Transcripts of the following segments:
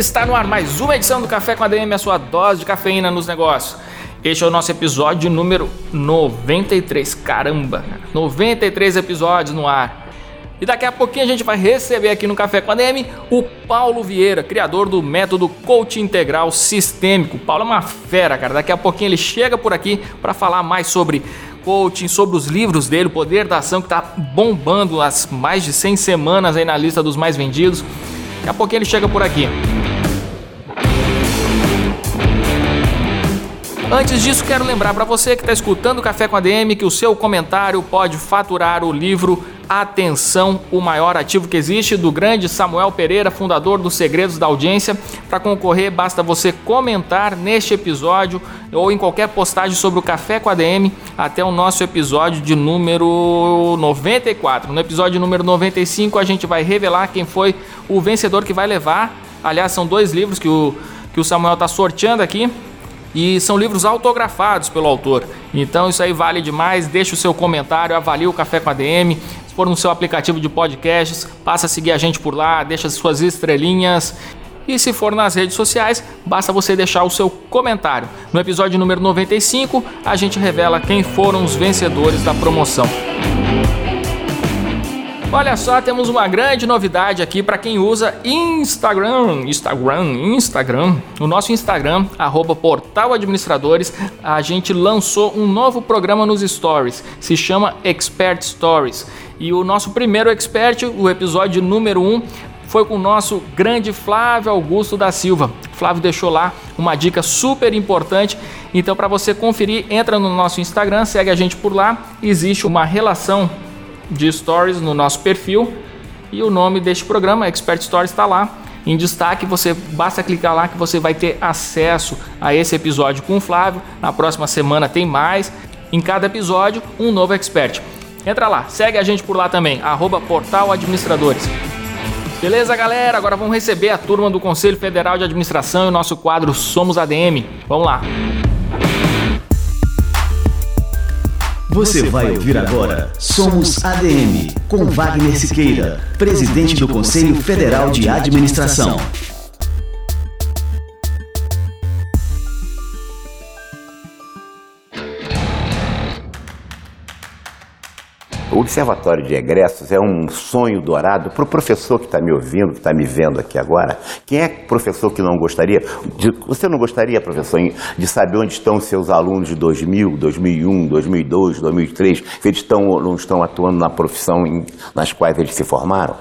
Está no ar mais uma edição do Café com ADM, a sua dose de cafeína nos negócios. Este é o nosso episódio número 93. Caramba, 93 episódios no ar. E daqui a pouquinho a gente vai receber aqui no Café com a DM o Paulo Vieira, criador do método Coach Integral Sistêmico. O Paulo é uma fera, cara. Daqui a pouquinho ele chega por aqui para falar mais sobre coaching, sobre os livros dele, o Poder da Ação, que está bombando as mais de 100 semanas aí na lista dos mais vendidos. Daqui a pouquinho ele chega por aqui. Antes disso, quero lembrar para você que está escutando o Café com a DM que o seu comentário pode faturar o livro Atenção, o maior ativo que existe, do grande Samuel Pereira, fundador dos Segredos da Audiência. Para concorrer, basta você comentar neste episódio ou em qualquer postagem sobre o Café com a DM até o nosso episódio de número 94. No episódio número 95, a gente vai revelar quem foi o vencedor que vai levar. Aliás, são dois livros que o, que o Samuel está sorteando aqui e são livros autografados pelo autor. Então isso aí vale demais. Deixe o seu comentário, avalie o Café com a DM. Se for no seu aplicativo de podcasts, passa a seguir a gente por lá, deixa as suas estrelinhas. E se for nas redes sociais, basta você deixar o seu comentário. No episódio número 95, a gente revela quem foram os vencedores da promoção. Olha só, temos uma grande novidade aqui para quem usa Instagram, Instagram, Instagram. O nosso Instagram, arroba Portal Administradores, a gente lançou um novo programa nos Stories, se chama Expert Stories. E o nosso primeiro expert, o episódio número 1, um, foi com o nosso grande Flávio Augusto da Silva. Flávio deixou lá uma dica super importante. Então, para você conferir, entra no nosso Instagram, segue a gente por lá. Existe uma relação de stories no nosso perfil e o nome deste programa, Expert Stories, está lá em destaque. Você basta clicar lá que você vai ter acesso a esse episódio com o Flávio. Na próxima semana tem mais. Em cada episódio, um novo expert. Entra lá, segue a gente por lá também, arroba Portal Administradores. Beleza, galera? Agora vamos receber a turma do Conselho Federal de Administração e o nosso quadro Somos ADM. Vamos lá. Você vai ouvir agora Somos ADM, com Wagner Siqueira, presidente do Conselho Federal de Administração. O Observatório de Egressos é um sonho dourado para o professor que está me ouvindo, que está me vendo aqui agora. Quem é professor que não gostaria? De, você não gostaria, professor, de saber onde estão os seus alunos de 2000, 2001, 2002, 2003, se eles estão ou não estão atuando na profissão em, nas quais eles se formaram?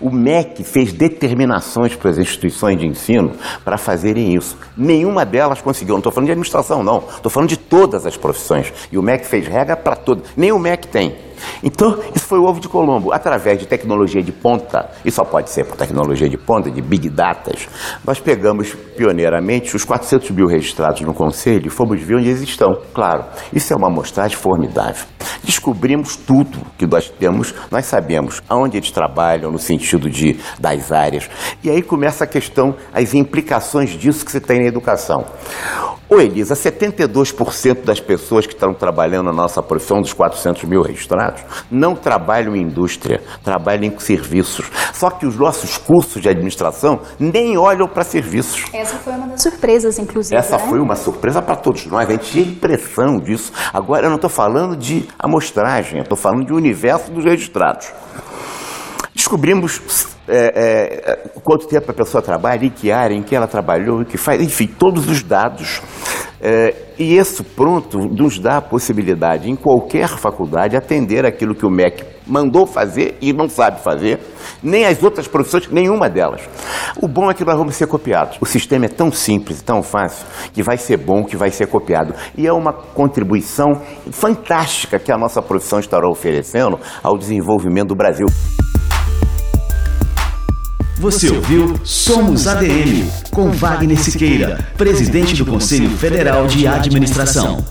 O MEC fez determinações para as instituições de ensino para fazerem isso. Nenhuma delas conseguiu. Não estou falando de administração, não. Estou falando de todas as profissões. E o MEC fez regra para todas. Nem o MEC tem. Então, isso foi o ovo de Colombo. Através de tecnologia de ponta, e só pode ser por tecnologia de ponta, de big datas, nós pegamos pioneiramente os 400 mil registrados no Conselho e fomos ver onde eles estão. Claro, isso é uma amostragem formidável. Descobrimos tudo que nós temos, nós sabemos aonde eles trabalham, no sentido de, das áreas. E aí começa a questão, as implicações disso que você tem na educação. Ô Elisa, 72% das pessoas que estão trabalhando na nossa profissão, dos 400 mil registrados, não trabalham em indústria, trabalham em serviços. Só que os nossos cursos de administração nem olham para serviços. Essa foi uma das surpresas, inclusive. Essa né? foi uma surpresa para todos nós, a gente tinha impressão disso. Agora, eu não estou falando de amostragem, eu estou falando de universo dos registrados. Descobrimos é, é, quanto tempo a pessoa trabalha, em que área, em que ela trabalhou, em que faz, enfim, todos os dados. É, e isso pronto nos dá a possibilidade, em qualquer faculdade, atender aquilo que o MEC mandou fazer e não sabe fazer, nem as outras profissões, nenhuma delas. O bom é que nós vamos ser copiados. O sistema é tão simples, tão fácil, que vai ser bom, que vai ser copiado. E é uma contribuição fantástica que a nossa profissão estará oferecendo ao desenvolvimento do Brasil. Você ouviu Somos ADM, com Wagner Siqueira, presidente do Conselho Federal de Administração.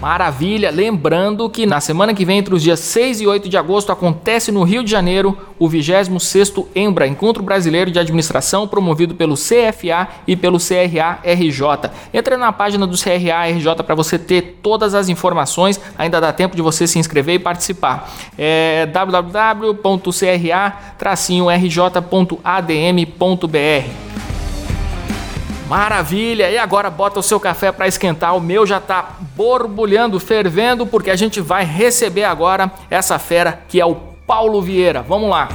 Maravilha! Lembrando que na semana que vem, entre os dias 6 e 8 de agosto, acontece no Rio de Janeiro o 26º EMBRA, Encontro Brasileiro de Administração, promovido pelo CFA e pelo CRA-RJ. Entre na página do CRA-RJ para você ter todas as informações, ainda dá tempo de você se inscrever e participar. É www.cra-rj.adm.br Maravilha! E agora bota o seu café para esquentar. O meu já está borbulhando, fervendo, porque a gente vai receber agora essa fera que é o Paulo Vieira. Vamos lá!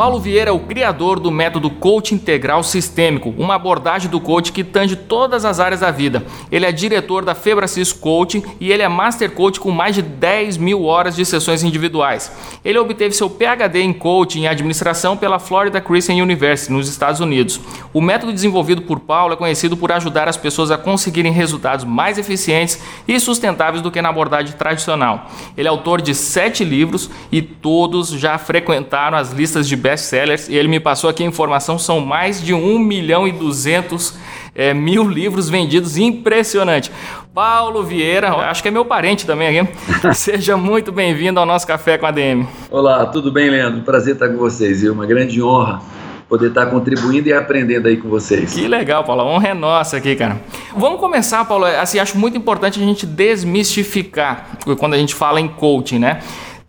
Paulo Vieira é o criador do método Coach Integral Sistêmico, uma abordagem do coach que tange todas as áreas da vida. Ele é diretor da Febracis Coaching e ele é Master Coach com mais de 10 mil horas de sessões individuais. Ele obteve seu PhD em Coaching e Administração pela Florida Christian University, nos Estados Unidos. O método desenvolvido por Paulo é conhecido por ajudar as pessoas a conseguirem resultados mais eficientes e sustentáveis do que na abordagem tradicional. Ele é autor de sete livros e todos já frequentaram as listas de best-sellers e ele me passou aqui a informação, são mais de 1 milhão e 200 é, mil livros vendidos, impressionante. Paulo Vieira, acho que é meu parente também aqui. Seja muito bem-vindo ao nosso Café com a DM. Olá, tudo bem, Leandro? Prazer estar com vocês e uma grande honra poder estar contribuindo e aprendendo aí com vocês. Que legal, Paulo. A honra é nossa aqui, cara. Vamos começar, Paulo. Assim, acho muito importante a gente desmistificar quando a gente fala em coaching, né?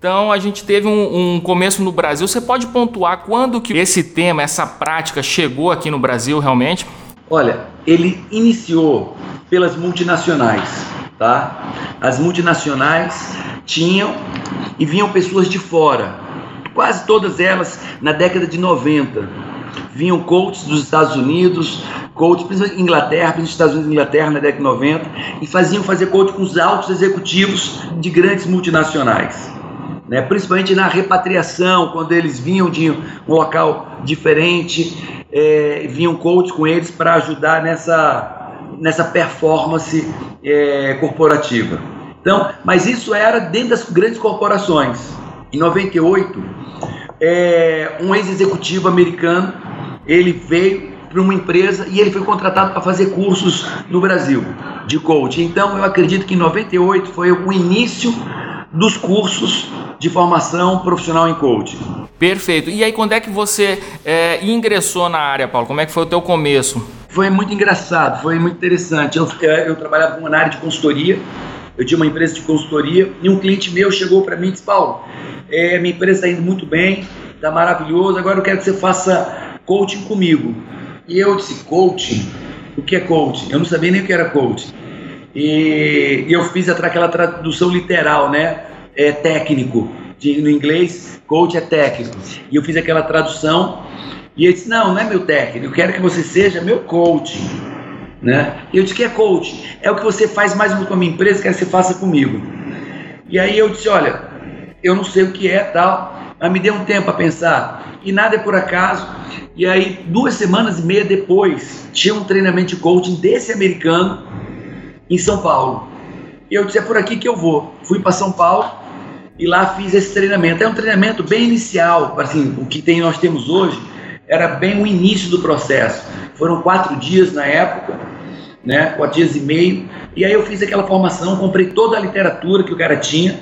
Então a gente teve um, um, começo no Brasil. Você pode pontuar quando que esse tema, essa prática chegou aqui no Brasil realmente? Olha, ele iniciou pelas multinacionais, tá? As multinacionais tinham e vinham pessoas de fora, quase todas elas na década de 90. Vinham coaches dos Estados Unidos, coaches, principalmente Inglaterra, principalmente Estados Unidos e Inglaterra na década de 90, e faziam fazer coach com os altos executivos de grandes multinacionais né? principalmente na repatriação, quando eles vinham de um local diferente, é, vinham coaches com eles para ajudar nessa, nessa performance é, corporativa. Então, mas isso era dentro das grandes corporações. Em 98, é, um ex-executivo americano, ele veio para uma empresa e ele foi contratado para fazer cursos no Brasil de coaching. Então, eu acredito que em 98 foi o início dos cursos de formação profissional em coaching. Perfeito. E aí, quando é que você é, ingressou na área, Paulo? Como é que foi o teu começo? Foi muito engraçado, foi muito interessante. Eu, é, eu trabalhava na área de consultoria, eu tinha uma empresa de consultoria e um cliente meu chegou para mim e disse, Paulo, é, minha empresa está indo muito bem, está maravilhoso, agora eu quero que você faça coaching comigo. E eu disse, coaching? O que é coaching? Eu não sabia nem o que era coaching. E, e eu fiz aquela tradução literal, né? É técnico. De, no inglês, coach é técnico. E eu fiz aquela tradução e ele disse: Não, não é meu técnico, eu quero que você seja meu coach. Né? E eu disse: Que é coach? É o que você faz mais com a minha empresa, quero que você faça comigo. E aí eu disse: Olha, eu não sei o que é tal, mas me dê um tempo a pensar. E nada é por acaso. E aí, duas semanas e meia depois, tinha um treinamento de coaching desse americano em São Paulo. E eu disse, é por aqui que eu vou. Fui para São Paulo e lá fiz esse treinamento. É um treinamento bem inicial, assim, o que tem, nós temos hoje era bem o início do processo. Foram quatro dias na época, né, quatro dias e meio, e aí eu fiz aquela formação, comprei toda a literatura que o cara tinha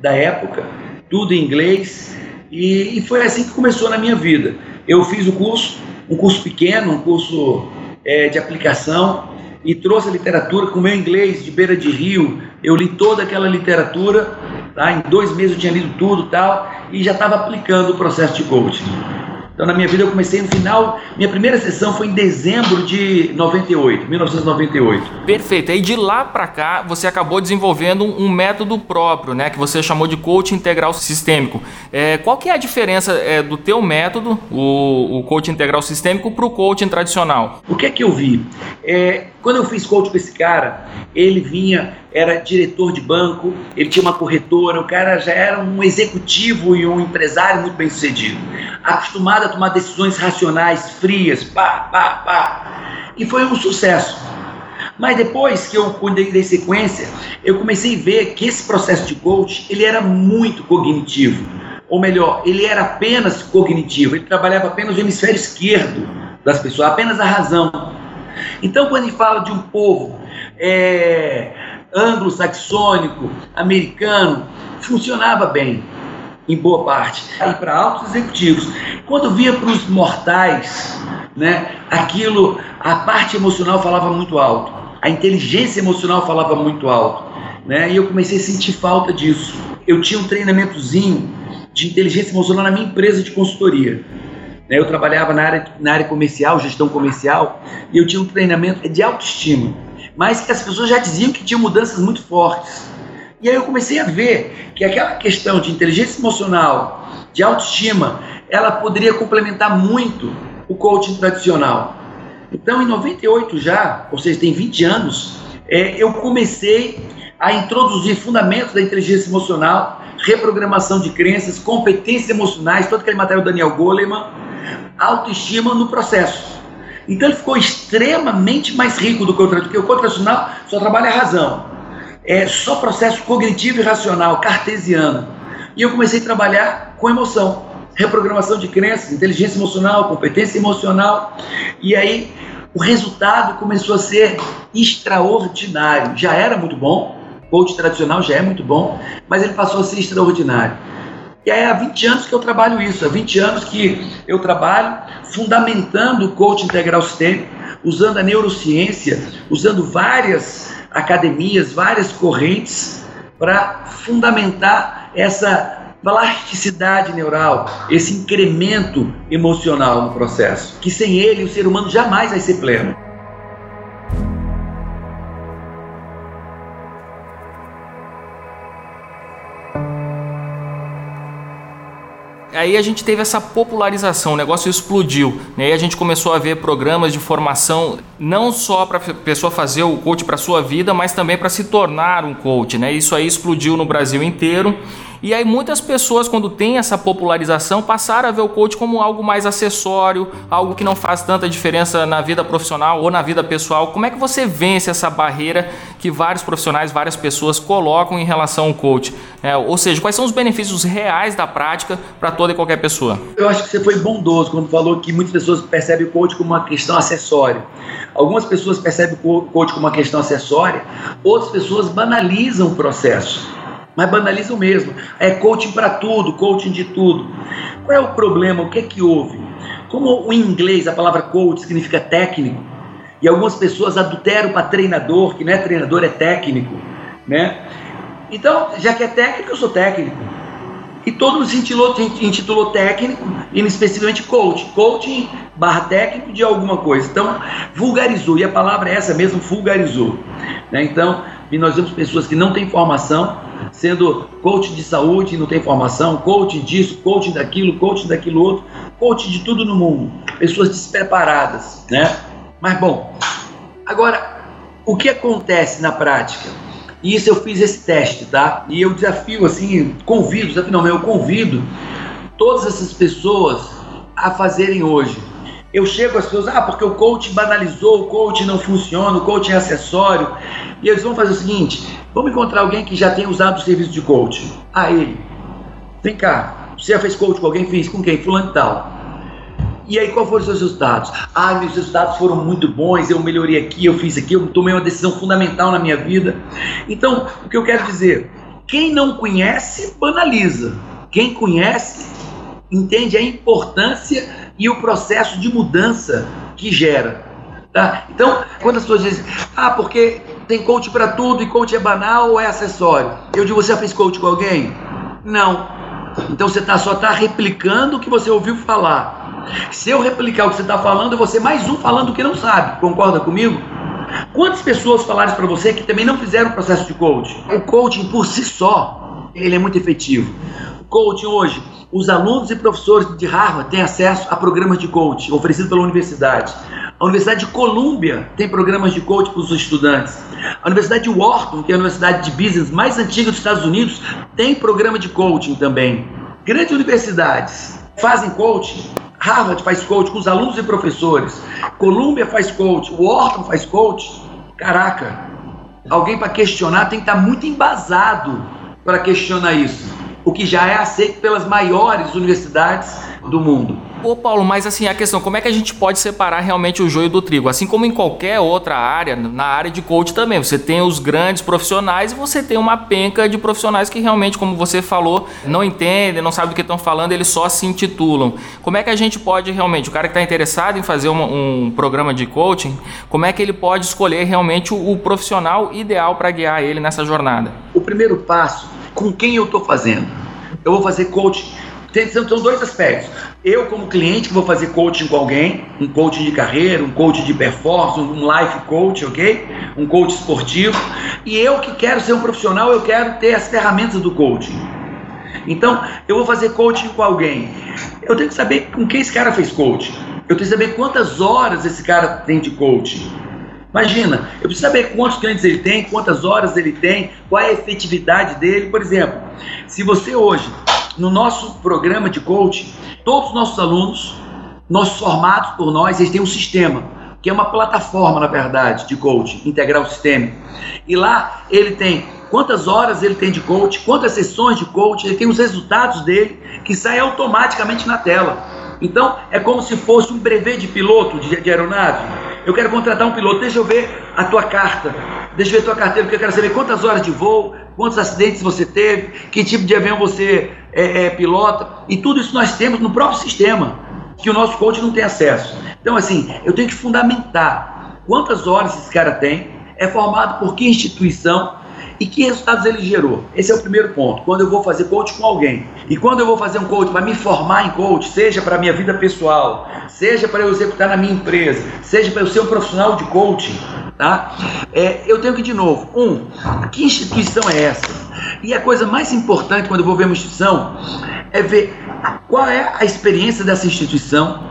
da época, tudo em inglês, e, e foi assim que começou na minha vida. Eu fiz o curso, um curso pequeno, um curso é, de aplicação, e trouxe a literatura com o meu inglês de beira de rio. Eu li toda aquela literatura, tá? em dois meses eu tinha lido tudo tal, e já estava aplicando o processo de coaching. Então, na minha vida, eu comecei no final. Minha primeira sessão foi em dezembro de 98, 1998. Perfeito. E de lá para cá, você acabou desenvolvendo um método próprio, né? Que você chamou de coaching integral sistêmico. É, qual que é a diferença é, do teu método, o, o coaching integral sistêmico, para o coaching tradicional? O que é que eu vi? É, Quando eu fiz coach com esse cara, ele vinha, era diretor de banco, ele tinha uma corretora, o cara já era um executivo e um empresário muito bem sucedido, acostumado a tomar decisões racionais, frias, pá, pá, pá. E foi um sucesso. Mas depois que eu dei sequência, eu comecei a ver que esse processo de coach, ele era muito cognitivo. Ou melhor, ele era apenas cognitivo, ele trabalhava apenas o hemisfério esquerdo das pessoas, apenas a razão. Então, quando ele fala de um povo é, anglo-saxônico, americano, funcionava bem, em boa parte. E para altos executivos. Quando via para os mortais, né, aquilo, a parte emocional falava muito alto, a inteligência emocional falava muito alto. Né, e eu comecei a sentir falta disso. Eu tinha um treinamentozinho de inteligência emocional na minha empresa de consultoria. Né, eu trabalhava na área, na área comercial, gestão comercial, e eu tinha um treinamento de autoestima, mas que as pessoas já diziam que tinham mudanças muito fortes. E aí eu comecei a ver que aquela questão de inteligência emocional, de autoestima, ela poderia complementar muito o coaching tradicional. Então, em 98 já, ou seja, tem 20 anos, é, eu comecei a introduzir fundamentos da inteligência emocional, reprogramação de crenças, competências emocionais, todo aquele material do Daniel Goleman, autoestima no processo. Então ele ficou extremamente mais rico do que o tradicional, porque o coach tradicional só trabalha a razão. É só processo cognitivo e racional, cartesiano. E eu comecei a trabalhar com emoção, reprogramação de crenças, inteligência emocional, competência emocional. E aí o resultado começou a ser extraordinário. Já era muito bom, coach tradicional já é muito bom, mas ele passou a ser extraordinário. E é há 20 anos que eu trabalho isso, há 20 anos que eu trabalho fundamentando o coach integral sistêmico, usando a neurociência, usando várias academias, várias correntes para fundamentar essa plasticidade neural, esse incremento emocional no processo, que sem ele o ser humano jamais vai ser pleno. Aí a gente teve essa popularização, o negócio explodiu. Né? E a gente começou a ver programas de formação não só para a pessoa fazer o coach para sua vida, mas também para se tornar um coach. Né? Isso aí explodiu no Brasil inteiro. E aí muitas pessoas, quando tem essa popularização, passaram a ver o coach como algo mais acessório, algo que não faz tanta diferença na vida profissional ou na vida pessoal. Como é que você vence essa barreira que vários profissionais, várias pessoas colocam em relação ao coach? É, ou seja, quais são os benefícios reais da prática para toda e qualquer pessoa? Eu acho que você foi bondoso quando falou que muitas pessoas percebem o coach como uma questão acessória. Algumas pessoas percebem o coach como uma questão acessória, outras pessoas banalizam o processo mas banalizam mesmo. É coaching para tudo, coaching de tudo. Qual é o problema? O que é que houve? Como o inglês, a palavra coach significa técnico, e algumas pessoas adulteram para treinador, que não é treinador, é técnico, né? Então, já que é técnico, eu sou técnico. E todo mundo se intitulou, intitulou técnico, e especificamente coach. Coaching barra técnico de alguma coisa. Então, vulgarizou, e a palavra é essa mesmo, vulgarizou. Né? Então, e nós vemos pessoas que não têm formação, sendo coach de saúde, não tem formação, coach disso, coach daquilo, coach daquilo outro, coach de tudo no mundo. Pessoas despreparadas, né? Mas bom, agora, o que acontece na prática? E isso eu fiz esse teste, tá? E eu desafio, assim, convido, desafio não, eu convido todas essas pessoas a fazerem hoje. Eu chego às pessoas, ah, porque o coach banalizou, o coach não funciona, o coach é acessório. E eles vão fazer o seguinte: vamos encontrar alguém que já tenha usado o serviço de coach. Ah, ele. Vem cá, você já fez coach com alguém? Fiz. Com quem? Fulano e tal. E aí, qual foram os seus resultados? Ah, meus resultados foram muito bons, eu melhorei aqui, eu fiz aqui, eu tomei uma decisão fundamental na minha vida. Então, o que eu quero dizer, quem não conhece, banaliza. Quem conhece, entende a importância e o processo de mudança que gera. Tá? Então, quando as pessoas dizem, ah, porque tem coach para tudo e coach é banal ou é acessório? Eu digo, você já fez coach com alguém? Não. Então você tá, só está replicando o que você ouviu falar. Se eu replicar o que você está falando, eu vou ser mais um falando o que não sabe. Concorda comigo? Quantas pessoas falaram para você que também não fizeram o processo de coaching? O coaching por si só, ele é muito efetivo. O coaching hoje, os alunos e professores de Harvard têm acesso a programas de coaching oferecidos pela universidade. A Universidade de Colômbia tem programas de coaching para os estudantes. A Universidade de Wharton, que é a universidade de business mais antiga dos Estados Unidos, tem programa de coaching também. Grandes universidades fazem coaching. Harvard faz coaching com os alunos e professores. Columbia faz coaching. Wharton faz coaching. Caraca, alguém para questionar tem que estar muito embasado para questionar isso. O que já é aceito pelas maiores universidades do mundo. Ô Paulo, mas assim, a questão, como é que a gente pode separar realmente o joio do trigo? Assim como em qualquer outra área, na área de coach também, você tem os grandes profissionais e você tem uma penca de profissionais que realmente, como você falou, não entendem, não sabem do que estão falando, eles só se intitulam. Como é que a gente pode realmente, o cara que está interessado em fazer uma, um programa de coaching, como é que ele pode escolher realmente o, o profissional ideal para guiar ele nessa jornada? O primeiro passo, com quem eu estou fazendo? Eu vou fazer coaching tem, são, dois aspectos. Eu, como cliente, que vou fazer coaching com alguém, um coaching de carreira, um coaching de performance, um life coach, ok? Um coach esportivo. E eu que quero ser um profissional, eu quero ter as ferramentas do coaching. Então, eu vou fazer coaching com alguém. Eu tenho que saber com quem esse cara fez coaching. Eu tenho que saber quantas horas esse cara tem de coaching. Imagina, eu preciso saber quantos clientes ele tem, quantas horas ele tem, qual é a efetividade dele. Por exemplo, se você hoje no nosso programa de coaching, todos os nossos alunos, nossos formados por nós, eles têm um sistema, que é uma plataforma, na verdade, de coaching, integral sistema. E lá ele tem quantas horas ele tem de coaching, quantas sessões de coaching, ele tem os resultados dele que saem automaticamente na tela. Então, é como se fosse um brevet de piloto de, de aeronave. Eu quero contratar um piloto, deixa eu ver a tua carta, deixa eu ver a tua carteira, porque eu quero saber quantas horas de voo, quantos acidentes você teve, que tipo de avião você é, é, pilota, e tudo isso nós temos no próprio sistema, que o nosso coach não tem acesso. Então, assim, eu tenho que fundamentar quantas horas esse cara tem, é formado por que instituição e que resultados ele gerou. Esse é o primeiro ponto. Quando eu vou fazer coach com alguém. E quando eu vou fazer um coach para me formar em coach, seja para minha vida pessoal, seja para eu executar na minha empresa, seja para eu ser um profissional de coaching, tá? É, eu tenho que, de novo, um, que instituição é essa? E a coisa mais importante quando eu vou ver uma instituição é ver qual é a experiência dessa instituição.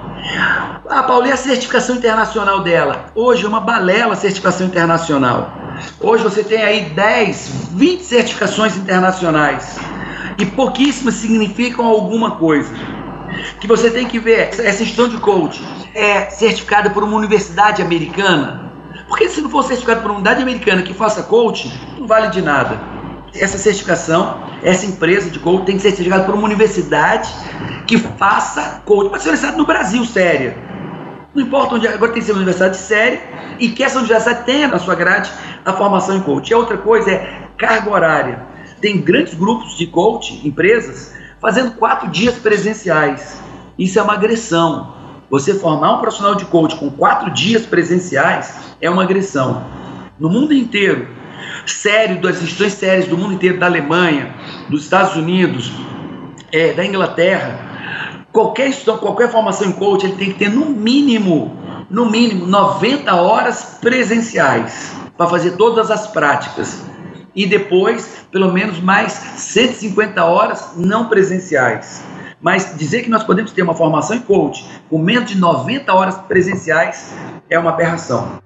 Ah, Paulo, e a certificação internacional dela? Hoje é uma balela a certificação internacional. Hoje você tem aí 10, 20 certificações internacionais e pouquíssimas significam alguma coisa. Que você tem que ver, essa instituição de coach é certificada por uma universidade americana? Porque se não for certificado por uma universidade americana que faça coaching, não vale de nada essa certificação, essa empresa de coach tem que ser certificada por uma universidade que faça coach. Pode ser uma universidade no Brasil séria. Não importa onde, agora tem que ser uma universidade séria e que essa universidade tenha na sua grade a formação em coach. E a outra coisa é carga horária. Tem grandes grupos de coach, empresas, fazendo quatro dias presenciais. Isso é uma agressão. Você formar um profissional de coach com quatro dias presenciais é uma agressão. No mundo inteiro, sério das instituições sérias do mundo inteiro, da Alemanha, dos Estados Unidos, é, da Inglaterra, qualquer instituição, qualquer formação em coach, ele tem que ter no mínimo, no mínimo 90 horas presenciais para fazer todas as práticas. E depois, pelo menos mais 150 horas não presenciais. Mas dizer que nós podemos ter uma formação em coach com menos de 90 horas presenciais é uma aberração.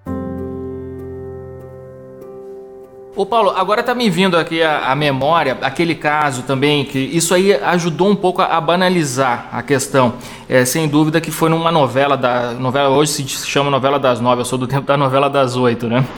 Ô Paulo, agora tá me vindo aqui a, a, memória, aquele caso também, que isso aí ajudou um pouco a, a banalizar a questão. É, sem dúvida que foi numa novela, da novela hoje se chama novela das nove, eu sou do tempo da novela das oito, né?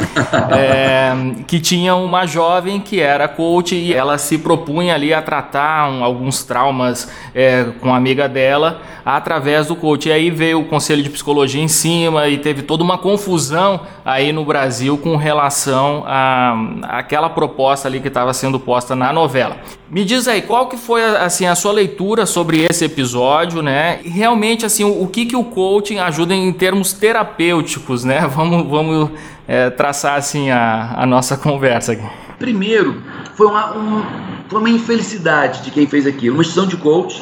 É, que tinha uma jovem que era coach e ela se propunha ali a tratar um, alguns traumas é, com a amiga dela através do coach. E aí veio o conselho de psicologia em cima e teve toda uma confusão aí no Brasil com relação a aquela proposta ali que estava sendo posta na novela. Me diz aí, qual que foi assim a sua leitura sobre esse episódio, né? E realmente assim, o, o que que o coaching ajuda em termos terapêuticos, né? Vamos, vamos é, traçar assim a, a nossa conversa aqui. Primeiro, foi uma, um, foi uma infelicidade de quem fez aquilo. Uma instituição de coach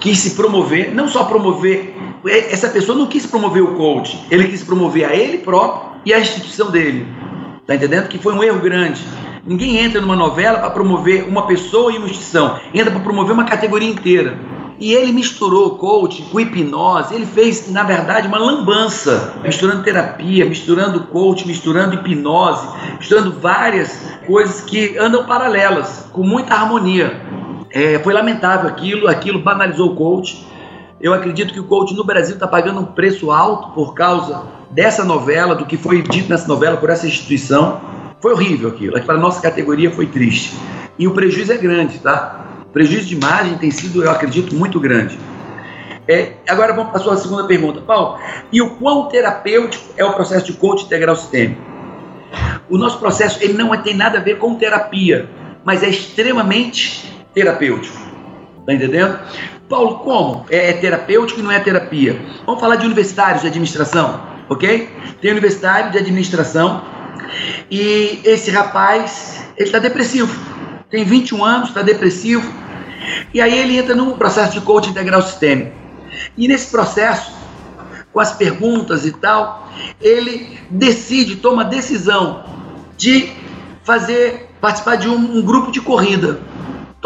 quis se promover, não só promover, essa pessoa não quis promover o coach, ele quis promover a ele próprio e a instituição dele. Tá entendendo? Que foi um erro grande. Ninguém entra numa novela para promover uma pessoa e uma instituição. Entra para promover uma categoria inteira. E ele misturou coaching com hipnose, ele fez, na verdade, uma lambança, misturando terapia, misturando coaching, misturando hipnose, misturando várias coisas que andam paralelas, com muita harmonia. É, foi lamentável aquilo, aquilo banalizou o coach. Eu acredito que o coach no Brasil está pagando um preço alto por causa dessa novela, do que foi dito nessa novela por essa instituição. Foi horrível aquilo. Para a nossa categoria foi triste. E o prejuízo é grande, tá? O prejuízo de imagem tem sido, eu acredito, muito grande. É, agora vamos para a sua segunda pergunta, Paulo. E o quão terapêutico é o processo de coach integral sistêmico? O nosso processo ele não tem nada a ver com terapia, mas é extremamente terapêutico. Tá entendendo? Paulo, como? É, é terapêutico e não é terapia? Vamos falar de universitários de administração, ok? Tem universitário de administração e esse rapaz, ele está depressivo. Tem 21 anos, está depressivo. E aí ele entra num processo de coaching integral sistêmico. E nesse processo, com as perguntas e tal, ele decide, toma a decisão de fazer, participar de um, um grupo de corrida.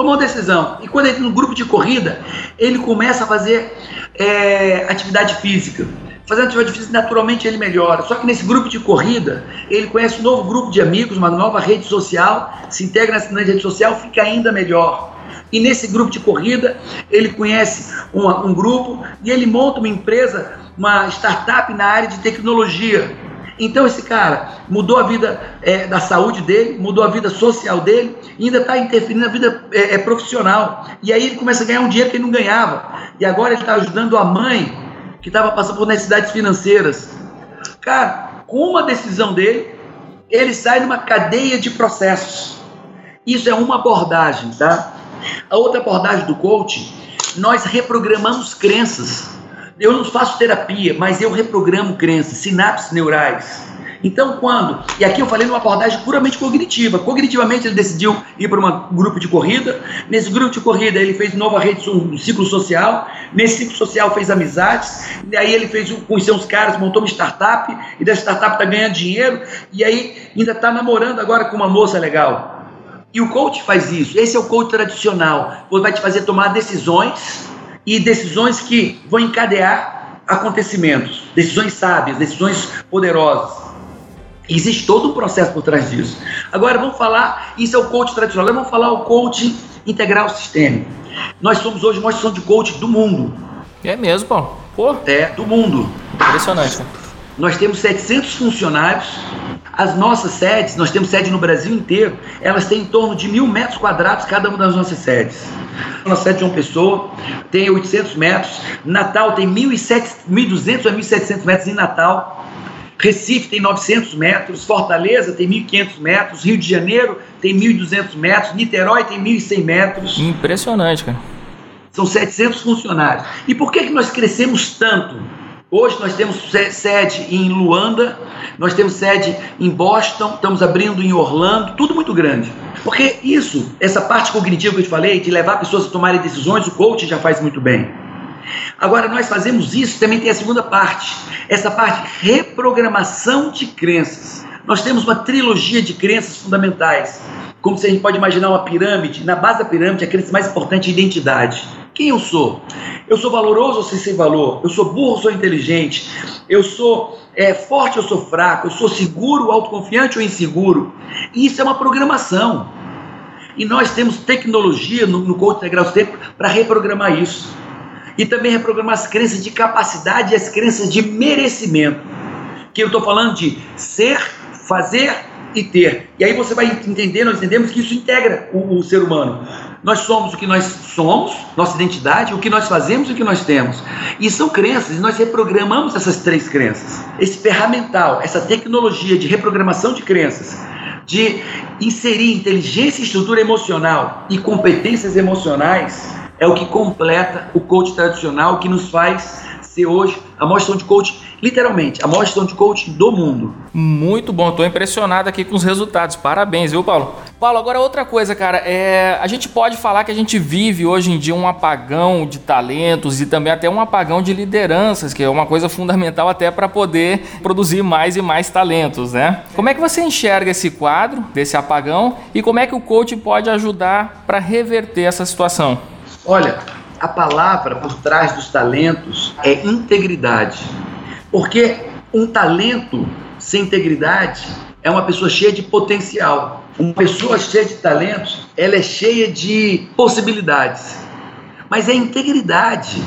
Tomou decisão. E quando entra no grupo de corrida, ele começa a fazer é, atividade física. Fazendo atividade física, naturalmente ele melhora. Só que nesse grupo de corrida, ele conhece um novo grupo de amigos, uma nova rede social, se integra nessa rede social, fica ainda melhor. E nesse grupo de corrida, ele conhece uma, um grupo e ele monta uma empresa, uma startup na área de tecnologia. Então esse cara mudou a vida é, da saúde dele, mudou a vida social dele, e ainda está interferindo na vida é, é, profissional. E aí ele começa a ganhar um dinheiro que ele não ganhava. E agora ele está ajudando a mãe que estava passando por necessidades financeiras. Cara, com uma decisão dele, ele sai numa cadeia de processos. Isso é uma abordagem, tá? A outra abordagem do coaching, nós reprogramamos crenças. Eu não faço terapia, mas eu reprogramo crenças, sinapses neurais. Então, quando. E aqui eu falei numa abordagem puramente cognitiva. Cognitivamente, ele decidiu ir para um grupo de corrida. Nesse grupo de corrida, ele fez nova rede, um ciclo social. Nesse ciclo social, fez amizades. E aí, ele fez conheceu uns caras, montou uma startup. E dessa startup está ganhando dinheiro. E aí, ainda está namorando agora com uma moça legal. E o coach faz isso. Esse é o coach tradicional. Vai te fazer tomar decisões e decisões que vão encadear acontecimentos, decisões sábias, decisões poderosas. Existe todo um processo por trás disso. Agora vamos falar, isso é o coach tradicional, vamos falar o coach integral sistêmico. Nós somos hoje uma instituição de coach do mundo. É mesmo, Paulo? Pô. É, do mundo. Impressionante. Nós temos 700 funcionários. As nossas sedes, nós temos sede no Brasil inteiro, elas têm em torno de mil metros quadrados cada uma das nossas sedes. Nossa sede de uma pessoa tem 800 metros, Natal tem 1.200 a 1.700 metros em Natal. Recife tem 900 metros, Fortaleza tem 1.500 metros, Rio de Janeiro tem 1.200 metros, Niterói tem 1.100 metros. Impressionante, cara. São 700 funcionários. E por que, que nós crescemos tanto? Hoje nós temos sede em Luanda, nós temos sede em Boston, estamos abrindo em Orlando, tudo muito grande. Porque isso, essa parte cognitiva que eu te falei, de levar pessoas a tomarem decisões, o coach já faz muito bem. Agora, nós fazemos isso, também tem a segunda parte, essa parte reprogramação de crenças. Nós temos uma trilogia de crenças fundamentais. Como se a gente pode imaginar uma pirâmide, na base da pirâmide, a crença mais importante é a identidade. Quem eu sou? Eu sou valoroso ou sem valor? Eu sou burro ou sou inteligente? Eu sou é, forte ou sou fraco? Eu sou seguro, autoconfiante ou inseguro? Isso é uma programação. E nós temos tecnologia no, no Coach Integral Tempo para reprogramar isso e também reprogramar as crenças de capacidade e as crenças de merecimento. Que eu estou falando de ser, fazer e ter. E aí você vai entender, nós entendemos que isso integra o, o, ser humano. Nós somos o que nós somos, nossa identidade, o que nós fazemos e o que nós temos. E são crenças, e nós reprogramamos essas três crenças. Esse ferramental, essa tecnologia de reprogramação de crenças, de inserir inteligência e estrutura emocional e competências emocionais é o que completa o coach tradicional, que nos faz ser hoje a maior gestão de coach, literalmente, a maior gestão de coach do mundo. Muito bom, estou impressionado aqui com os resultados. Parabéns, viu, Paulo? Paulo, agora outra coisa, cara, é, a gente pode falar que a gente vive hoje em dia um apagão de talentos e também até um apagão de lideranças, que é uma coisa fundamental até para poder produzir mais e mais talentos, né? Como é que você enxerga esse quadro, desse apagão, e como é que o coach pode ajudar para reverter essa situação? Olha, a palavra por trás dos talentos é integridade. Porque um talento sem integridade é uma pessoa cheia de potencial. Uma pessoa cheia de talentos, ela é cheia de possibilidades. Mas é integridade.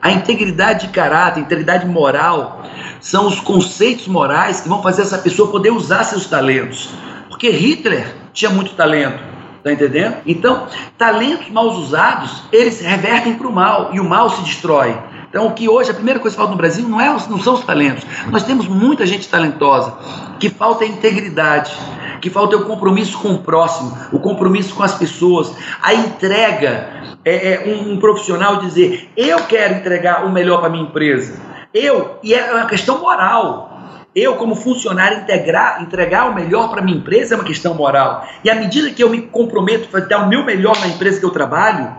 A integridade de caráter, a integridade moral, são os conceitos morais que vão fazer essa pessoa poder usar seus talentos. Porque Hitler tinha muito talento, tá entendendo? Então, talentos mal usados, eles revertem para o mal e o mal se destrói. Então, o que hoje, a primeira coisa que falta no Brasil não, é, não são os talentos. Nós temos muita gente talentosa, que falta a integridade, que falta o compromisso com o próximo, o compromisso com as pessoas, a entrega. É, é um, um profissional dizer: eu quero entregar o melhor para minha empresa. Eu, e é uma questão moral. Eu, como funcionário, integrar, entregar o melhor para minha empresa é uma questão moral. E à medida que eu me comprometo a dar o meu melhor na empresa que eu trabalho,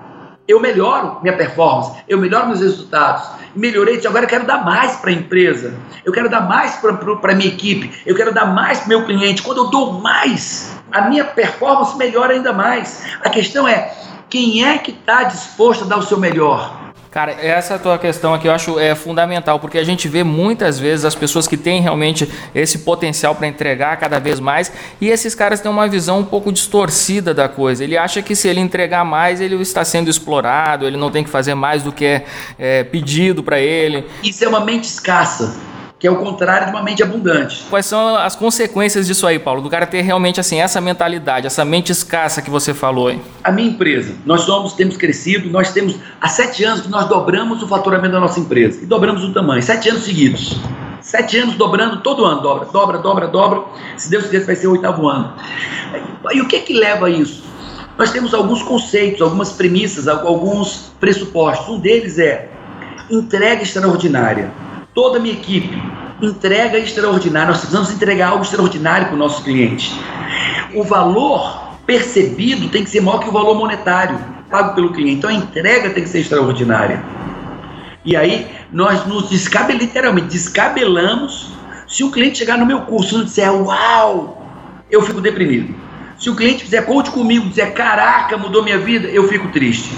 eu melhoro minha performance, eu melhoro meus resultados. Melhorei, agora eu quero dar mais para a empresa, eu quero dar mais para a minha equipe, eu quero dar mais para o meu cliente. Quando eu dou mais, a minha performance melhora ainda mais. A questão é, quem é que está disposto a dar o seu melhor? Cara, essa tua questão aqui eu acho é fundamental, porque a gente vê muitas vezes as pessoas que têm realmente esse potencial para entregar cada vez mais, e esses caras têm uma visão um pouco distorcida da coisa. Ele acha que se ele entregar mais, ele está sendo explorado, ele não tem que fazer mais do que é, é pedido para ele. Isso é uma mente escassa que é o contrário de uma mente abundante. Quais são as consequências disso aí, Paulo? Do cara ter realmente assim essa mentalidade, essa mente escassa que você falou, hein? A minha empresa, nós somos, temos crescido, nós temos há sete anos que nós dobramos o faturamento da nossa empresa e dobramos o tamanho, sete anos seguidos. Sete anos dobrando, todo ano dobra, dobra, dobra, dobra. Se Deus quiser, vai ser o oitavo ano. E o que que leva a isso? Nós temos alguns conceitos, algumas premissas, alguns pressupostos. Um deles é entrega extraordinária toda a minha equipe, entrega extraordinária. Nós precisamos entregar algo extraordinário para o nosso cliente. O valor percebido tem que ser maior que o valor monetário pago pelo cliente. Então a entrega tem que ser extraordinária. E aí nós nos descabelamos, literalmente, descabelamos. Se o cliente chegar no meu curso e não disser uau, eu fico deprimido. Se o cliente fizer coach comigo, dizer caraca, mudou minha vida, eu fico triste.